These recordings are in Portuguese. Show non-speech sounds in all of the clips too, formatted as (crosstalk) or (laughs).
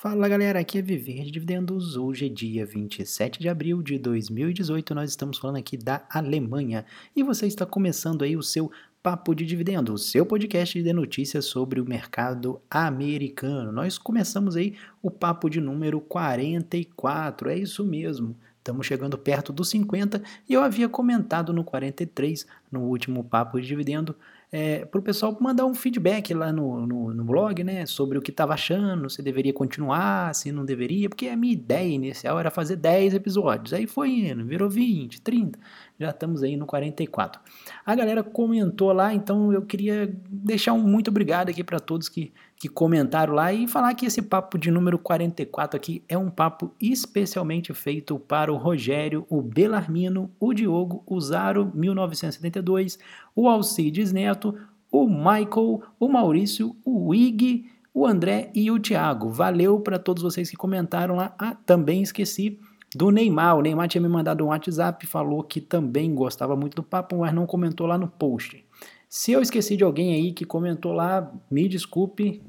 Fala galera, aqui é Viver de Dividendos. Hoje é dia 27 de abril de 2018. Nós estamos falando aqui da Alemanha e você está começando aí o seu Papo de Dividendo, o seu podcast de notícias sobre o mercado americano. Nós começamos aí o papo de número 44, é isso mesmo. Estamos chegando perto dos 50 e eu havia comentado no 43, no último papo de dividendo, é, para o pessoal mandar um feedback lá no, no, no blog, né, sobre o que estava achando, se deveria continuar, se não deveria, porque a minha ideia inicial era fazer 10 episódios, aí foi indo, virou 20, 30, já estamos aí no 44. A galera comentou lá, então eu queria deixar um muito obrigado aqui para todos que, que comentaram lá e falar que esse papo de número 44 aqui é um papo especialmente feito para o Rogério, o Belarmino, o Diogo, o Zaro 1972, o Alcides Neto, o Michael, o Maurício, o Ig, o André e o Thiago. Valeu para todos vocês que comentaram lá. Ah, também esqueci do Neymar. O Neymar tinha me mandado um WhatsApp, falou que também gostava muito do papo, mas não comentou lá no post. Se eu esqueci de alguém aí que comentou lá, me desculpe,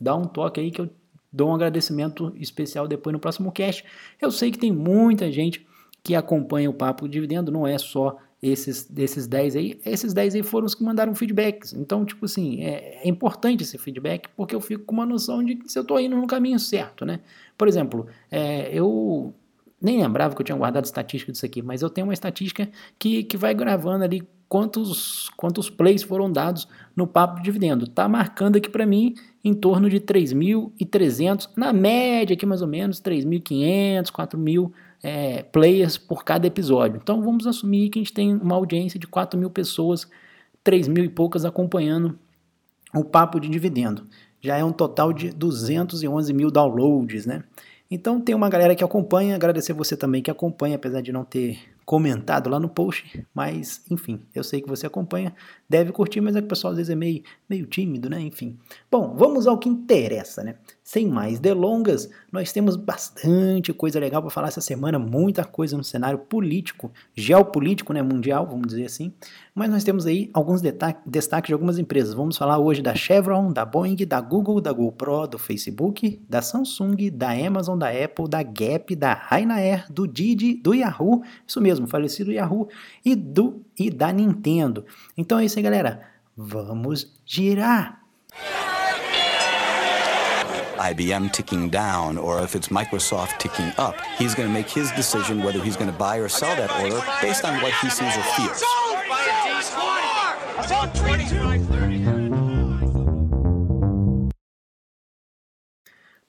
dá um toque aí que eu dou um agradecimento especial depois no próximo cast. Eu sei que tem muita gente que acompanha o Papo Dividendo, não é só esses, desses 10 aí, esses 10 aí foram os que mandaram feedbacks. Então, tipo assim, é, é, importante esse feedback porque eu fico com uma noção de se eu estou indo no caminho certo, né? Por exemplo, é, eu nem lembrava que eu tinha guardado estatística disso aqui, mas eu tenho uma estatística que, que vai gravando ali quantos, quantos plays foram dados no papo de dividendo. Tá marcando aqui para mim em torno de 3.300, na média aqui mais ou menos, 3.500, 4.000 é, players por cada episódio. Então vamos assumir que a gente tem uma audiência de 4 mil pessoas, 3 mil e poucas acompanhando o papo de dividendo. Já é um total de 211 mil downloads, né? Então tem uma galera que acompanha, agradecer você também que acompanha, apesar de não ter comentado lá no post, mas enfim, eu sei que você acompanha, deve curtir, mas é que o pessoal às vezes é meio, meio tímido, né? Enfim. Bom, vamos ao que interessa, né? Sem mais delongas, nós temos bastante coisa legal para falar essa semana, muita coisa no cenário político, geopolítico, né, mundial, vamos dizer assim. Mas nós temos aí alguns destaques de algumas empresas. Vamos falar hoje da Chevron, da Boeing, da Google, da GoPro, do Facebook, da Samsung, da Amazon, da Apple, da Gap, da Ryanair, do Didi, do Yahoo, isso mesmo, falecido Yahoo, e do e da Nintendo. Então é isso aí, galera. Vamos girar. IBM ticking down, or if it's Microsoft ticking up, he's going to make his decision whether he's going to buy or sell that order based on what he sees or feels.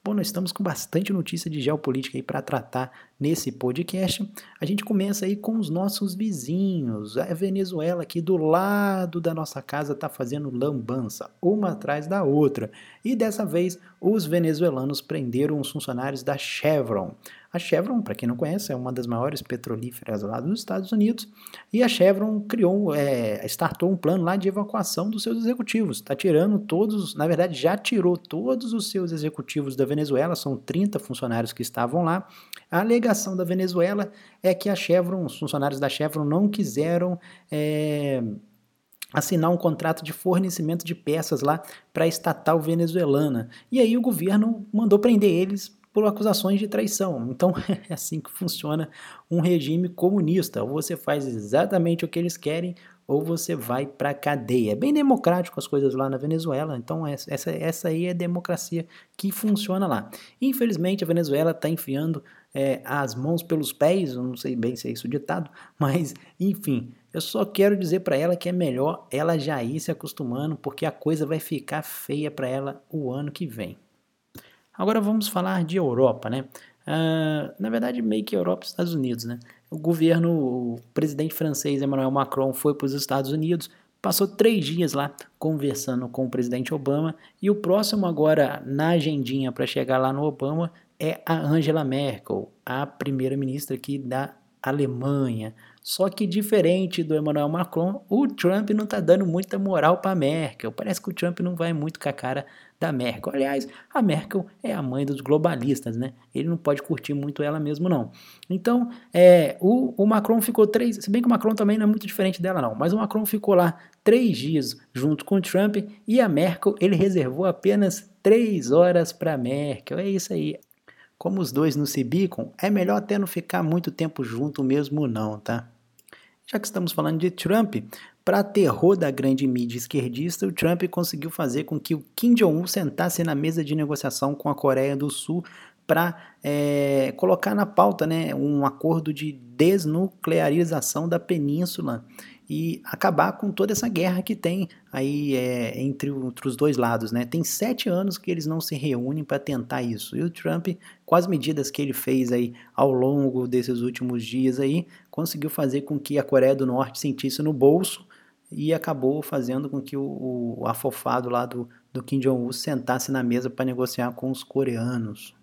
Bom, nós estamos com bastante notícia de geopolítica aí para tratar nesse podcast. A gente começa aí com os nossos vizinhos. A Venezuela aqui do lado da nossa casa está fazendo lambança, uma atrás da outra. E dessa vez os venezuelanos prenderam os funcionários da Chevron. A Chevron, para quem não conhece, é uma das maiores petrolíferas lá dos Estados Unidos, e a Chevron criou, é, startou um plano lá de evacuação dos seus executivos. Está tirando todos, na verdade, já tirou todos os seus executivos da Venezuela, são 30 funcionários que estavam lá. A alegação da Venezuela é que a Chevron, os funcionários da Chevron não quiseram. É, assinar um contrato de fornecimento de peças lá para a estatal venezuelana. E aí o governo mandou prender eles por acusações de traição. Então (laughs) é assim que funciona um regime comunista. Ou você faz exatamente o que eles querem, ou você vai para cadeia. É bem democrático as coisas lá na Venezuela, então essa, essa aí é a democracia que funciona lá. Infelizmente a Venezuela está enfiando é, as mãos pelos pés, eu não sei bem se é isso ditado, (laughs) mas enfim, eu só quero dizer para ela que é melhor ela já ir se acostumando, porque a coisa vai ficar feia para ela o ano que vem. Agora vamos falar de Europa, né? Uh, na verdade, meio que Europa e Estados Unidos, né? O governo, o presidente francês Emmanuel Macron foi para os Estados Unidos, passou três dias lá conversando com o presidente Obama e o próximo agora na agendinha para chegar lá no Obama é a Angela Merkel, a primeira-ministra aqui da Alemanha. Só que diferente do Emmanuel Macron, o Trump não está dando muita moral para a Merkel. Parece que o Trump não vai muito com a cara da Merkel. Aliás, a Merkel é a mãe dos globalistas, né? Ele não pode curtir muito ela mesmo, não. Então, é, o, o Macron ficou três. Se bem que o Macron também não é muito diferente dela, não. Mas o Macron ficou lá três dias junto com o Trump e a Merkel ele reservou apenas três horas para Merkel. É isso aí. como os dois não se bicam, é melhor até não ficar muito tempo junto mesmo não, tá? Já que estamos falando de Trump, para terror da grande mídia esquerdista, o Trump conseguiu fazer com que o Kim Jong-un sentasse na mesa de negociação com a Coreia do Sul para é, colocar na pauta né, um acordo de desnuclearização da península e acabar com toda essa guerra que tem aí é, entre, entre, os dois lados. Né? Tem sete anos que eles não se reúnem para tentar isso. E o Trump, com as medidas que ele fez aí ao longo desses últimos dias aí, conseguiu fazer com que a Coreia do Norte sentisse no bolso e acabou fazendo com que o, o afofado lá do, do Kim Jong-un sentasse na mesa para negociar com os coreanos.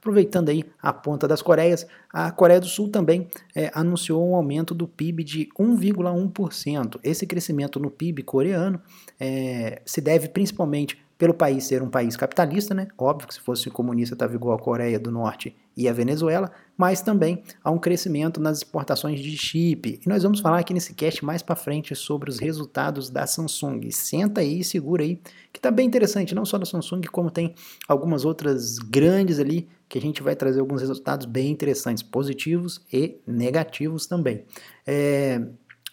Aproveitando aí a ponta das Coreias, a Coreia do Sul também é, anunciou um aumento do PIB de 1,1%. Esse crescimento no PIB coreano é, se deve principalmente pelo país ser um país capitalista, né? Óbvio que se fosse comunista estava igual a Coreia do Norte e a Venezuela, mas também há um crescimento nas exportações de chip. E nós vamos falar aqui nesse cast mais para frente sobre os resultados da Samsung. Senta aí, segura aí, que está bem interessante, não só da Samsung, como tem algumas outras grandes ali que a gente vai trazer alguns resultados bem interessantes, positivos e negativos também. É,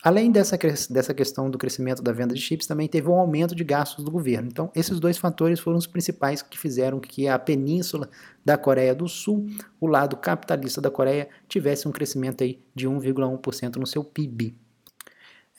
Além dessa, dessa questão do crescimento da venda de chips, também teve um aumento de gastos do governo. Então, esses dois fatores foram os principais que fizeram que a península da Coreia do Sul, o lado capitalista da Coreia, tivesse um crescimento aí de 1,1% no seu PIB.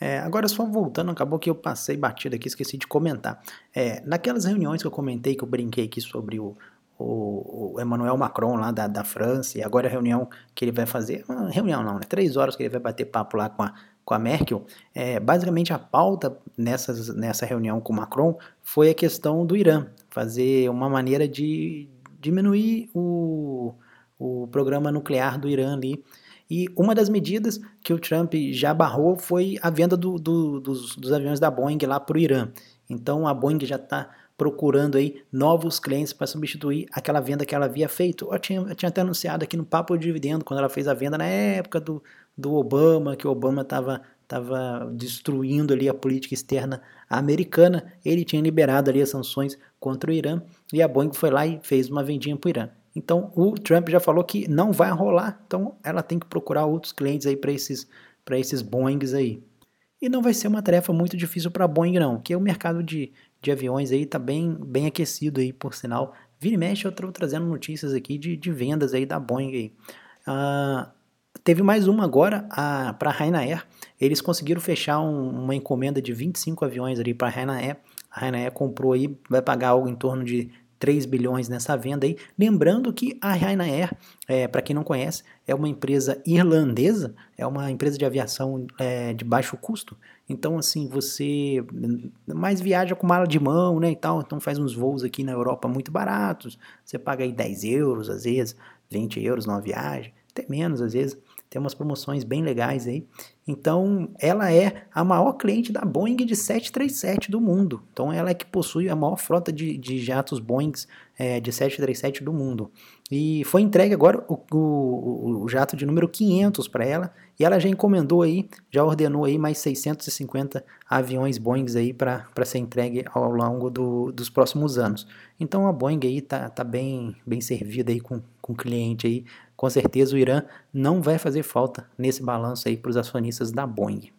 É, agora, só voltando, acabou que eu passei batido aqui, esqueci de comentar. É, naquelas reuniões que eu comentei, que eu brinquei aqui sobre o, o, o Emmanuel Macron lá da, da França, e agora a reunião que ele vai fazer, reunião não, né? Três horas que ele vai bater papo lá com a com a Merkel, é, basicamente a pauta nessas, nessa reunião com Macron foi a questão do Irã, fazer uma maneira de diminuir o, o programa nuclear do Irã ali. E uma das medidas que o Trump já barrou foi a venda do, do, dos, dos aviões da Boeing lá para o Irã. Então a Boeing já está procurando aí novos clientes para substituir aquela venda que ela havia feito. Eu tinha, eu tinha até anunciado aqui no Papo de Dividendo, quando ela fez a venda na época do, do Obama, que o Obama estava tava destruindo ali a política externa americana, ele tinha liberado ali as sanções contra o Irã e a Boeing foi lá e fez uma vendinha para o Irã. Então o Trump já falou que não vai rolar, então ela tem que procurar outros clientes aí para esses, esses Boeings aí. E não vai ser uma tarefa muito difícil para a Boeing não, que o mercado de, de aviões aí está bem, bem aquecido aí, por sinal. Vira e mexe eu estou trazendo notícias aqui de, de vendas aí da Boeing aí. Ah, Teve mais uma agora para a Ryanair. Eles conseguiram fechar um, uma encomenda de 25 aviões ali para a Ryanair. A Ryanair comprou aí, vai pagar algo em torno de 3 bilhões nessa venda aí. Lembrando que a Ryanair, é, para quem não conhece, é uma empresa irlandesa, é uma empresa de aviação é, de baixo custo. Então, assim, você mais viaja com mala de mão, né, e tal, então faz uns voos aqui na Europa muito baratos. Você paga aí 10 euros, às vezes, 20 euros numa viagem, até menos às vezes tem umas promoções bem legais aí. Então, ela é a maior cliente da Boeing de 737 do mundo. Então, ela é que possui a maior frota de, de jatos Boeing é, de 737 do mundo. E foi entregue agora o, o, o jato de número 500 para ela. E ela já encomendou aí, já ordenou aí mais 650 aviões Boeing aí para ser entregue ao longo do, dos próximos anos. Então, a Boeing aí tá, tá bem, bem servida aí com, com cliente aí com certeza o Irã não vai fazer falta nesse balanço aí para os acionistas da Boeing.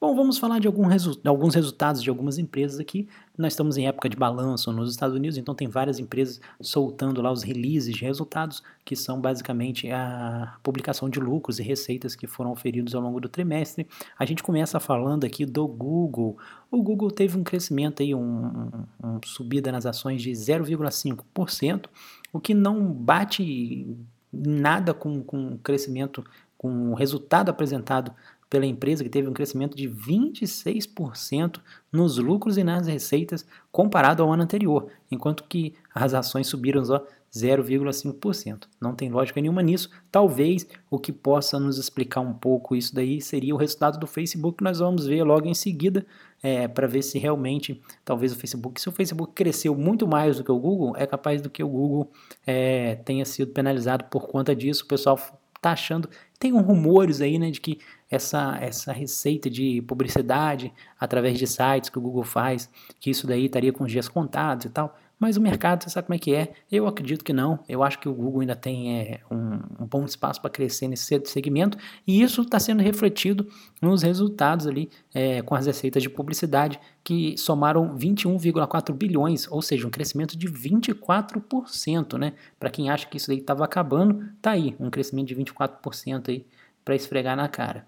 Bom, vamos falar de resu alguns resultados de algumas empresas aqui. Nós estamos em época de balanço nos Estados Unidos, então tem várias empresas soltando lá os releases de resultados, que são basicamente a publicação de lucros e receitas que foram oferidos ao longo do trimestre. A gente começa falando aqui do Google. O Google teve um crescimento aí, um, um, um subida nas ações de 0,5%, o que não bate nada com, com o crescimento, com o resultado apresentado pela empresa, que teve um crescimento de 26% nos lucros e nas receitas comparado ao ano anterior, enquanto que as ações subiram só 0,5%. Não tem lógica nenhuma nisso. Talvez o que possa nos explicar um pouco isso daí seria o resultado do Facebook, que nós vamos ver logo em seguida, é, para ver se realmente, talvez o Facebook, se o Facebook cresceu muito mais do que o Google, é capaz do que o Google é, tenha sido penalizado por conta disso. O pessoal está achando, tem um rumores aí, né, de que essa, essa receita de publicidade através de sites que o Google faz, que isso daí estaria com os dias contados e tal. Mas o mercado, você sabe como é que é? Eu acredito que não. Eu acho que o Google ainda tem é, um, um, bom espaço para crescer nesse segmento e isso está sendo refletido nos resultados ali é, com as receitas de publicidade que somaram 21,4 bilhões, ou seja, um crescimento de 24%, né? Para quem acha que isso daí estava acabando, tá aí, um crescimento de 24% aí para esfregar na cara.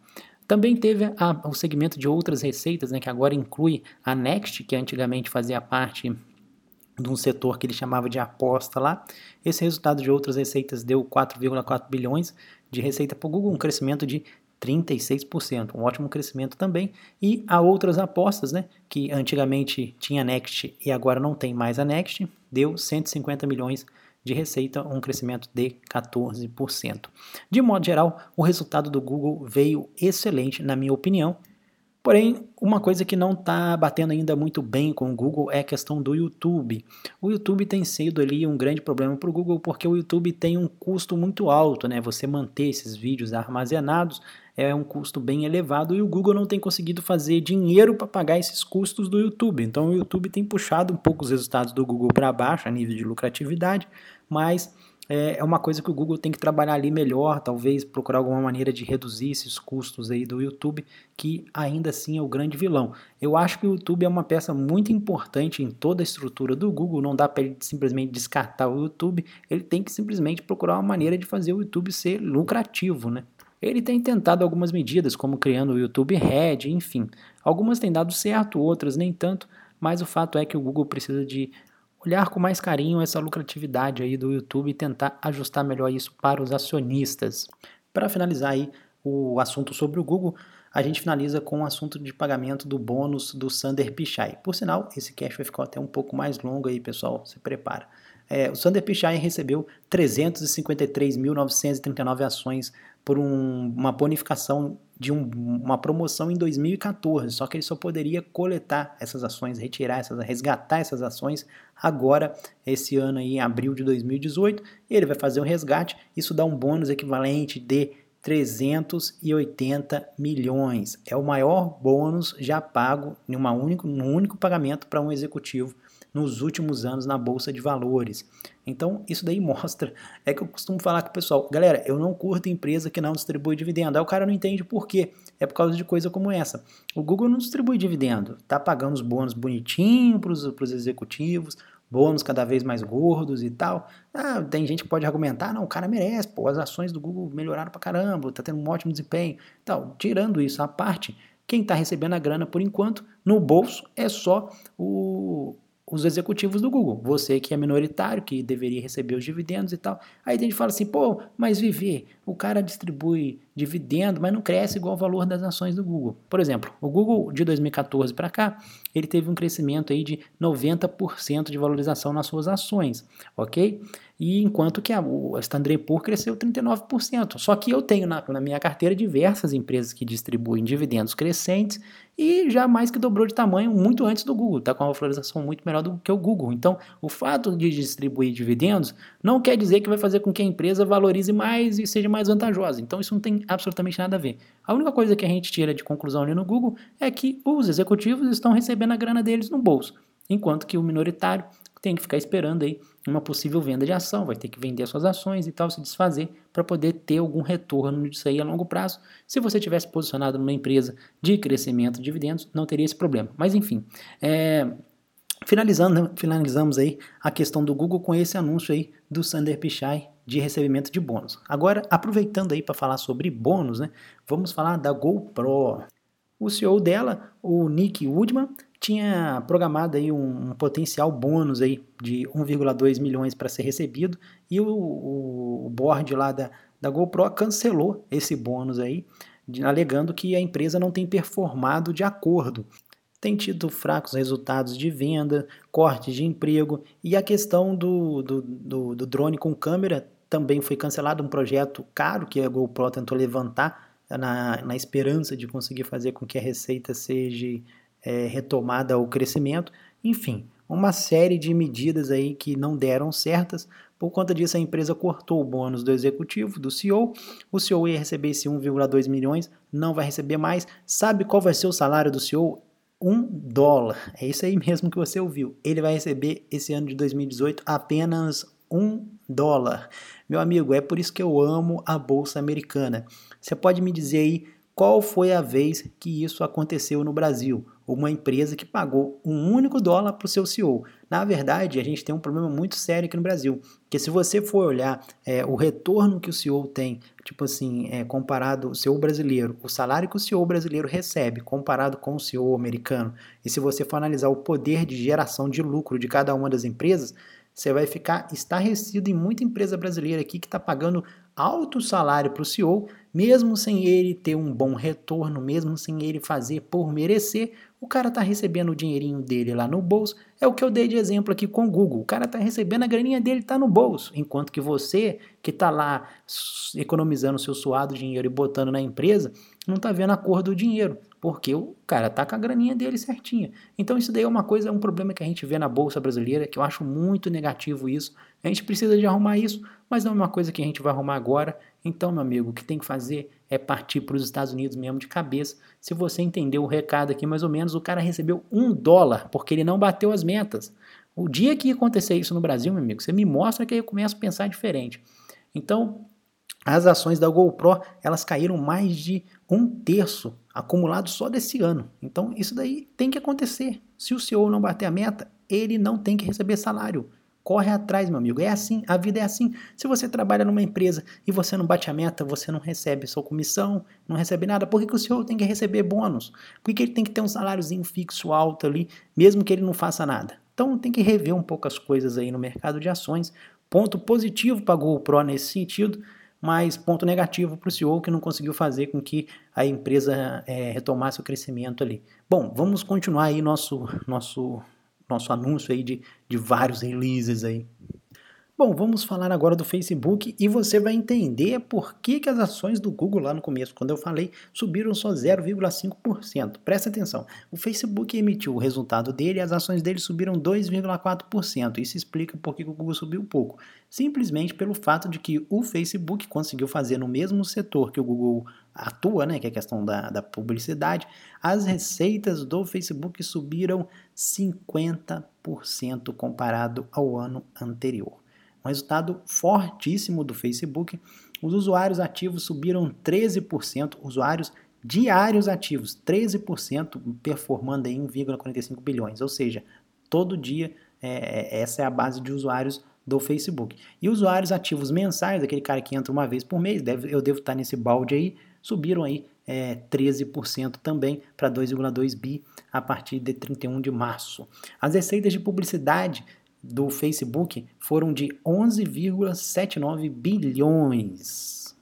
Também teve a, o segmento de outras receitas, né, que agora inclui a Next, que antigamente fazia parte de um setor que ele chamava de aposta lá. Esse resultado de outras receitas deu 4,4 bilhões de receita para o Google, um crescimento de 36%, um ótimo crescimento também. E há outras apostas, né, que antigamente tinha Next e agora não tem mais a Next, deu 150 milhões de receita, um crescimento de 14%. De modo geral, o resultado do Google veio excelente, na minha opinião, Porém, uma coisa que não está batendo ainda muito bem com o Google é a questão do YouTube. O YouTube tem sido ali um grande problema para o Google porque o YouTube tem um custo muito alto, né? Você manter esses vídeos armazenados é um custo bem elevado e o Google não tem conseguido fazer dinheiro para pagar esses custos do YouTube. Então o YouTube tem puxado um pouco os resultados do Google para baixo a nível de lucratividade, mas é, é uma coisa que o Google tem que trabalhar ali melhor, talvez procurar alguma maneira de reduzir esses custos aí do YouTube, que ainda assim é o grande vilão. Eu acho que o YouTube é uma peça muito importante em toda a estrutura do Google, não dá para ele simplesmente descartar o YouTube, ele tem que simplesmente procurar uma maneira de fazer o YouTube ser lucrativo, né? Ele tem tentado algumas medidas, como criando o YouTube Red, enfim. Algumas têm dado certo, outras nem tanto, mas o fato é que o Google precisa de olhar com mais carinho essa lucratividade aí do YouTube e tentar ajustar melhor isso para os acionistas. Para finalizar aí o assunto sobre o Google, a gente finaliza com o assunto de pagamento do bônus do Sander Pichai. Por sinal, esse cash vai ficar até um pouco mais longo aí, pessoal, se prepara. É, o Sander Pichai recebeu 353.939 ações por um, uma bonificação de um, uma promoção em 2014, só que ele só poderia coletar essas ações, retirar essas, resgatar essas ações agora, esse ano aí, em abril de 2018, ele vai fazer um resgate, isso dá um bônus equivalente de 380 milhões. É o maior bônus já pago em uma único, num único pagamento para um executivo nos últimos anos na bolsa de valores. Então, isso daí (laughs) mostra, é que eu costumo falar com o pessoal, galera, eu não curto empresa que não distribui dividendo. Aí o cara não entende por quê. É por causa de coisa como essa. O Google não distribui dividendo, tá pagando os bônus bonitinho para os executivos, bônus cada vez mais gordos e tal. Ah, tem gente que pode argumentar, não, o cara merece, pô, as ações do Google melhoraram pra caramba, tá tendo um ótimo desempenho. Tal, tirando isso à parte, quem está recebendo a grana por enquanto no bolso é só o, os executivos do Google. Você que é minoritário, que deveria receber os dividendos e tal. Aí a gente fala assim, pô, mas viver, o cara distribui dividendo, mas não cresce igual o valor das ações do Google. Por exemplo, o Google de 2014 para cá, ele teve um crescimento aí de 90% de valorização nas suas ações, ok? E enquanto que a, o Standard Poor's cresceu 39%. Só que eu tenho na, na minha carteira diversas empresas que distribuem dividendos crescentes e já mais que dobrou de tamanho muito antes do Google, está com uma valorização muito melhor do que o Google. Então, o fato de distribuir dividendos não quer dizer que vai fazer com que a empresa valorize mais e seja mais vantajosa. Então, isso não tem absolutamente nada a ver. A única coisa que a gente tira de conclusão ali no Google é que os executivos estão recebendo a grana deles no bolso, enquanto que o minoritário tem que ficar esperando aí uma possível venda de ação, vai ter que vender suas ações e tal, se desfazer para poder ter algum retorno disso aí a longo prazo. Se você tivesse posicionado numa empresa de crescimento de dividendos, não teria esse problema. Mas enfim, é, finalizando, finalizamos aí a questão do Google com esse anúncio aí do Sander Pichai de recebimento de bônus. Agora, aproveitando aí para falar sobre bônus, né, vamos falar da GoPro. O CEO dela, o Nick Woodman, tinha programado aí um, um potencial bônus aí de 1,2 milhões para ser recebido e o, o, o, board lá da, da GoPro cancelou esse bônus aí, de, alegando que a empresa não tem performado de acordo. Tem tido fracos resultados de venda, cortes de emprego e a questão do, do, do, do drone com câmera também foi cancelado, um projeto caro que a GoPro tentou levantar na, na esperança de conseguir fazer com que a receita seja é, retomada ao crescimento, enfim, uma série de medidas aí que não deram certas. Por conta disso, a empresa cortou o bônus do executivo, do CEO. O CEO ia receber esse 1,2 milhões, não vai receber mais. Sabe qual vai ser o salário do CEO? um dólar. É isso aí mesmo que você ouviu. Ele vai receber esse ano de 2018 apenas um dólar. Meu amigo, é por isso que eu amo a Bolsa Americana. Você pode me dizer aí qual foi a vez que isso aconteceu no Brasil? Uma empresa que pagou um único dólar para o seu CEO. Na verdade, a gente tem um problema muito sério aqui no Brasil, que se você for olhar é, o retorno que o CEO tem, tipo assim, é, comparado o CEO brasileiro, o salário que o CEO brasileiro recebe comparado com o CEO americano, e se você for analisar o poder de geração de lucro de cada uma das empresas, você vai ficar estarrecido em muita empresa brasileira aqui que está pagando alto salário para o CEO, mesmo sem ele ter um bom retorno, mesmo sem ele fazer por merecer, o cara está recebendo o dinheirinho dele lá no bolso. É o que eu dei de exemplo aqui com o Google. O cara está recebendo a graninha dele, está no bolso. Enquanto que você, que está lá economizando seu suado dinheiro e botando na empresa, não está vendo a cor do dinheiro porque o cara tá com a graninha dele certinha. Então isso daí é uma coisa, é um problema que a gente vê na bolsa brasileira, que eu acho muito negativo isso. A gente precisa de arrumar isso, mas não é uma coisa que a gente vai arrumar agora. Então, meu amigo, o que tem que fazer é partir para os Estados Unidos mesmo de cabeça. Se você entendeu o recado aqui, mais ou menos, o cara recebeu um dólar porque ele não bateu as metas. O dia que acontecer isso no Brasil, meu amigo, você me mostra que aí eu começo a pensar diferente. Então, as ações da GoPro elas caíram mais de um terço acumulado só desse ano. Então isso daí tem que acontecer. Se o CEO não bater a meta, ele não tem que receber salário. Corre atrás, meu amigo. É assim, a vida é assim. Se você trabalha numa empresa e você não bate a meta, você não recebe sua comissão, não recebe nada. Por que, que o CEO tem que receber bônus? Por que ele tem que ter um saláriozinho fixo alto ali, mesmo que ele não faça nada? Então tem que rever um pouco as coisas aí no mercado de ações. Ponto positivo para a GoPro nesse sentido mas ponto negativo para o CEO que não conseguiu fazer com que a empresa é, retomasse o crescimento ali. Bom, vamos continuar aí nosso, nosso, nosso anúncio aí de, de vários releases aí. Bom, vamos falar agora do Facebook e você vai entender por que, que as ações do Google lá no começo, quando eu falei, subiram só 0,5%. Presta atenção, o Facebook emitiu o resultado dele e as ações dele subiram 2,4%. Isso explica por que o Google subiu pouco. Simplesmente pelo fato de que o Facebook conseguiu fazer no mesmo setor que o Google atua, né, que é a questão da, da publicidade, as receitas do Facebook subiram 50% comparado ao ano anterior. Um resultado fortíssimo do Facebook. Os usuários ativos subiram 13%, usuários diários ativos, 13%, performando em 1,45 bilhões. Ou seja, todo dia é, é, essa é a base de usuários do Facebook. E usuários ativos mensais, aquele cara que entra uma vez por mês, deve, eu devo estar nesse balde aí, subiram aí é, 13% também para 2,2 bi a partir de 31 de março. As receitas de publicidade do Facebook foram de 11,79 bilhões.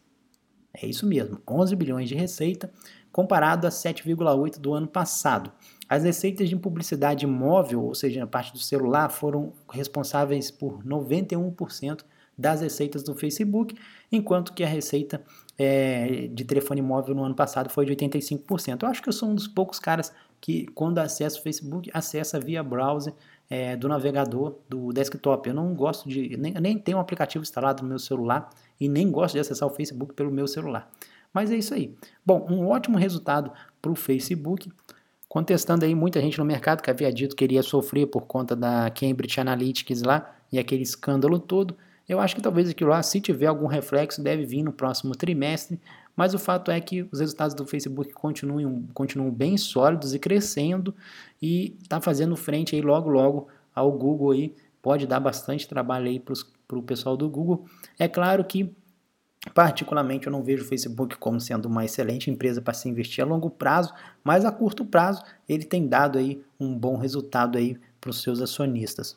É isso mesmo, 11 bilhões de receita, comparado a 7,8 do ano passado. As receitas de publicidade móvel, ou seja, a parte do celular, foram responsáveis por 91% das receitas do Facebook, enquanto que a receita é, de telefone móvel no ano passado foi de 85%. Eu acho que eu sou um dos poucos caras que, quando acessa o Facebook, acessa via browser é, do navegador do desktop. Eu não gosto de. Nem, nem tenho um aplicativo instalado no meu celular e nem gosto de acessar o Facebook pelo meu celular. Mas é isso aí. Bom, um ótimo resultado para o Facebook. Contestando aí muita gente no mercado que havia dito que iria sofrer por conta da Cambridge Analytics lá e aquele escândalo todo. Eu acho que talvez aquilo lá, se tiver algum reflexo, deve vir no próximo trimestre, mas o fato é que os resultados do Facebook continuam, continuam bem sólidos e crescendo e está fazendo frente aí logo logo ao Google aí, pode dar bastante trabalho aí para o pessoal do Google. É claro que Particularmente, eu não vejo o Facebook como sendo uma excelente empresa para se investir a longo prazo, mas a curto prazo ele tem dado aí um bom resultado aí para os seus acionistas.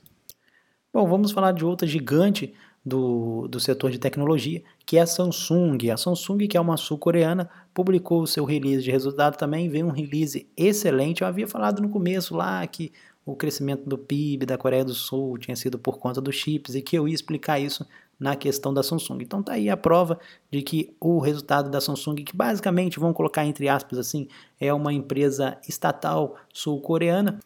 Bom, vamos falar de outra gigante do, do setor de tecnologia, que é a Samsung. A Samsung, que é uma sul-coreana, publicou o seu release de resultado também, veio um release excelente. Eu havia falado no começo lá que o crescimento do PIB da Coreia do Sul tinha sido por conta dos chips e que eu ia explicar isso na questão da Samsung. Então tá aí a prova de que o resultado da Samsung, que basicamente vamos colocar entre aspas assim, é uma empresa estatal sul-coreana,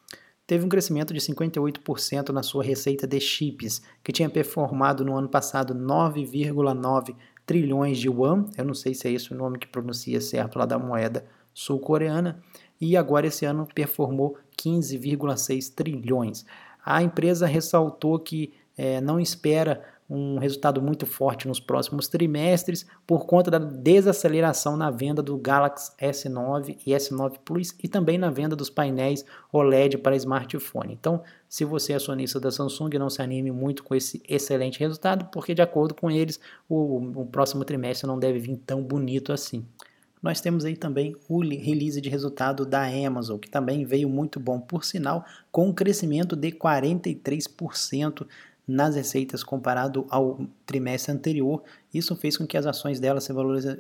teve um crescimento de 58% na sua receita de chips, que tinha performado no ano passado 9,9 trilhões de yuan, eu não sei se é esse o nome que pronuncia certo lá da moeda sul-coreana, e agora esse ano performou 15,6 trilhões. A empresa ressaltou que é, não espera um resultado muito forte nos próximos trimestres por conta da desaceleração na venda do Galaxy S9 e S9 Plus e também na venda dos painéis OLED para smartphone. Então, se você é acionista da Samsung, não se anime muito com esse excelente resultado, porque de acordo com eles, o, o próximo trimestre não deve vir tão bonito assim. Nós temos aí também o release de resultado da Amazon, que também veio muito bom, por sinal, com um crescimento de 43% nas receitas comparado ao trimestre anterior. Isso fez com que as ações dela se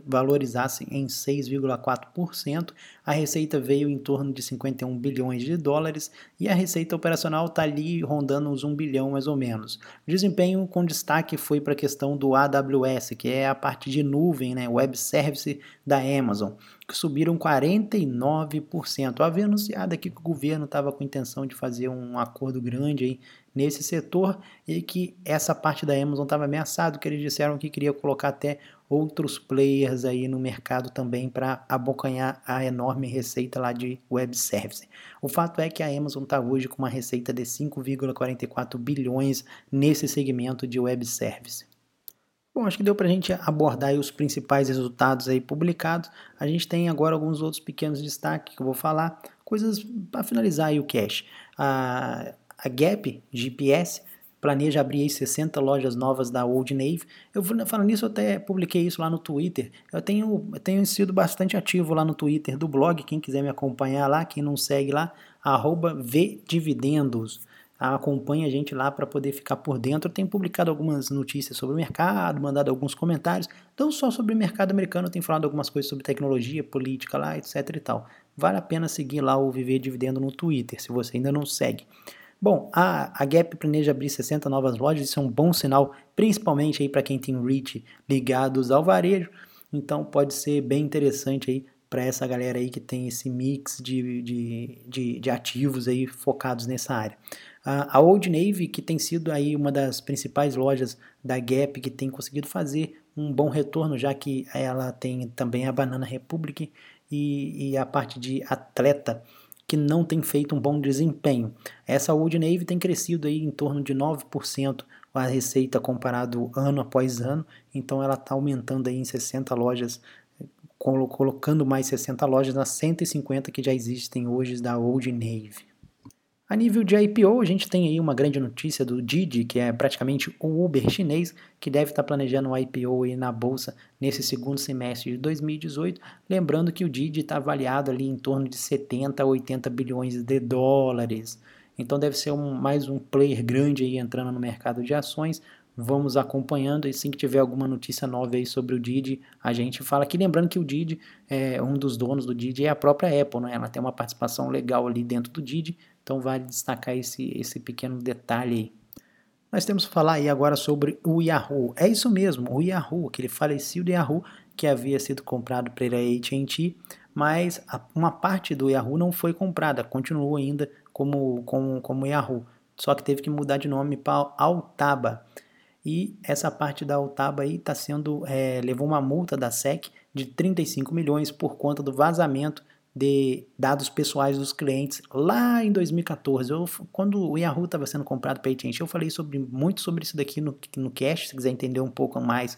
valorizassem em 6,4%. A receita veio em torno de 51 bilhões de dólares e a receita operacional está ali rondando uns 1 bilhão mais ou menos. Desempenho com destaque foi para a questão do AWS, que é a parte de nuvem, né, web service da Amazon, que subiram 49%. Havia anunciado aqui que o governo estava com intenção de fazer um acordo grande aí nesse setor e que essa parte da Amazon estava ameaçado, que eles disseram que queria colocar até outros players aí no mercado também para abocanhar a enorme receita lá de web service. O fato é que a Amazon está hoje com uma receita de 5,44 bilhões nesse segmento de web service. Bom, acho que deu para a gente abordar os principais resultados aí publicados. A gente tem agora alguns outros pequenos destaques que eu vou falar, coisas para finalizar aí o cash. A a Gap GPS planeja abrir 60 lojas novas da Old Navy. Eu falando nisso, eu até publiquei isso lá no Twitter. Eu tenho, eu tenho sido bastante ativo lá no Twitter do blog. Quem quiser me acompanhar lá, quem não segue lá, arroba vdividendos. Acompanhe a gente lá para poder ficar por dentro. Eu tenho publicado algumas notícias sobre o mercado, mandado alguns comentários. Não só sobre o mercado americano, eu tenho falado algumas coisas sobre tecnologia, política lá, etc e tal. Vale a pena seguir lá o Viver Dividendo no Twitter, se você ainda não segue. Bom, a, a Gap planeja abrir 60 novas lojas, isso é um bom sinal, principalmente aí para quem tem REIT ligados ao varejo. Então pode ser bem interessante aí para essa galera aí que tem esse mix de, de, de, de ativos aí focados nessa área. A, a Old Navy, que tem sido aí uma das principais lojas da Gap, que tem conseguido fazer um bom retorno, já que ela tem também a Banana Republic e, e a parte de atleta que não tem feito um bom desempenho. Essa Old Navy tem crescido aí em torno de 9% a receita comparado ano após ano, então ela está aumentando aí em 60 lojas, colocando mais 60 lojas nas 150 que já existem hoje da Old Navy. A nível de IPO, a gente tem aí uma grande notícia do Didi, que é praticamente o Uber chinês, que deve estar planejando um IPO aí na bolsa nesse segundo semestre de 2018. Lembrando que o Didi está avaliado ali em torno de 70 a 80 bilhões de dólares. Então deve ser um, mais um player grande aí entrando no mercado de ações. Vamos acompanhando e assim que tiver alguma notícia nova aí sobre o Didi, a gente fala aqui. Lembrando que o Didi, é, um dos donos do Didi é a própria Apple, né? ela tem uma participação legal ali dentro do Didi então vale destacar esse, esse pequeno detalhe aí. Nós temos que falar aí agora sobre o Yahoo. É isso mesmo, o Yahoo, aquele falecido Yahoo que havia sido comprado pela AT&T, mas uma parte do Yahoo não foi comprada, continuou ainda como, como, como Yahoo, só que teve que mudar de nome para Altaba. E essa parte da Altaba aí está sendo é, levou uma multa da SEC de 35 milhões por conta do vazamento de dados pessoais dos clientes lá em 2014. Eu, quando o Yahoo estava sendo comprado pela AT&T, eu falei sobre, muito sobre isso daqui no, no cache. Se quiser entender um pouco mais,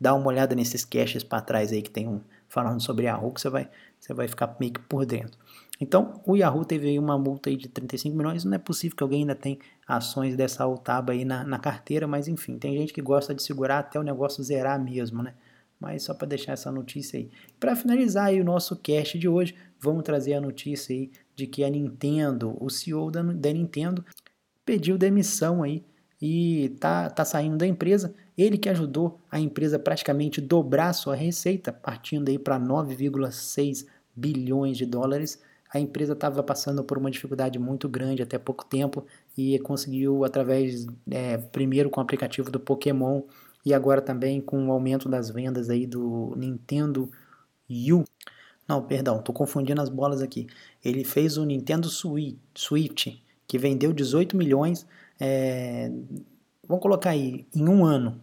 dá uma olhada nesses caches para trás aí que tem um falando sobre Yahoo que você vai, você vai ficar meio que por dentro. Então, o Yahoo teve uma multa aí de 35 milhões. Não é possível que alguém ainda tenha ações dessa Altaba aí na, na carteira, mas enfim, tem gente que gosta de segurar até o negócio zerar mesmo, né? Mas só para deixar essa notícia aí. Para finalizar aí o nosso cast de hoje, vamos trazer a notícia aí de que a Nintendo, o CEO da, da Nintendo, pediu demissão aí e tá, tá saindo da empresa. Ele que ajudou a empresa praticamente dobrar sua receita, partindo aí para 9,6 bilhões de dólares. A empresa estava passando por uma dificuldade muito grande até pouco tempo e conseguiu, através, é, primeiro com o aplicativo do Pokémon e agora também com o aumento das vendas aí do Nintendo U. Não, perdão, estou confundindo as bolas aqui. Ele fez o Nintendo Switch, que vendeu 18 milhões, é, vamos colocar aí, em um ano.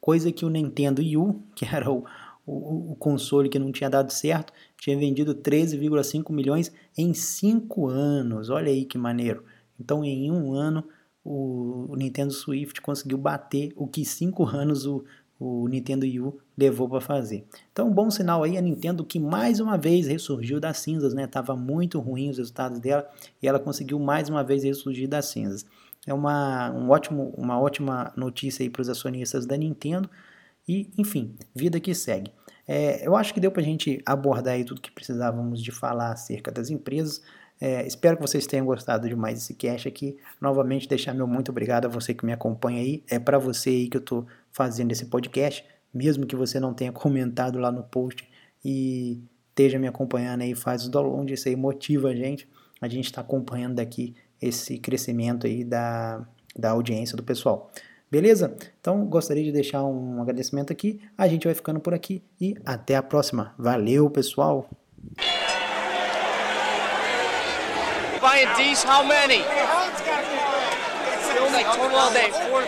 Coisa que o Nintendo U, que era o, o, o console que não tinha dado certo, tinha vendido 13,5 milhões em 5 anos. Olha aí que maneiro. Então, em um ano, o, o Nintendo Swift conseguiu bater o que 5 anos o, o Nintendo Wii levou para fazer. Então, um bom sinal aí a Nintendo que mais uma vez ressurgiu das cinzas, né? Tava muito ruim os resultados dela e ela conseguiu mais uma vez ressurgir das cinzas. É uma, um ótimo, uma ótima notícia aí para os acionistas da Nintendo e, enfim, vida que segue. É, eu acho que deu para a gente abordar aí tudo que precisávamos de falar acerca das empresas. É, espero que vocês tenham gostado de mais esse cast aqui. Novamente, deixar meu muito obrigado a você que me acompanha aí. É para você aí que eu estou fazendo esse podcast, mesmo que você não tenha (laughs) comentado lá no post e esteja me acompanhando aí, faz o download, isso aí motiva a gente. A gente está acompanhando daqui esse crescimento aí da, da audiência do pessoal. Beleza? Então gostaria de deixar um agradecimento aqui. A gente vai ficando por aqui e até a próxima. Valeu, pessoal! D's? How many? Like total all day. Four.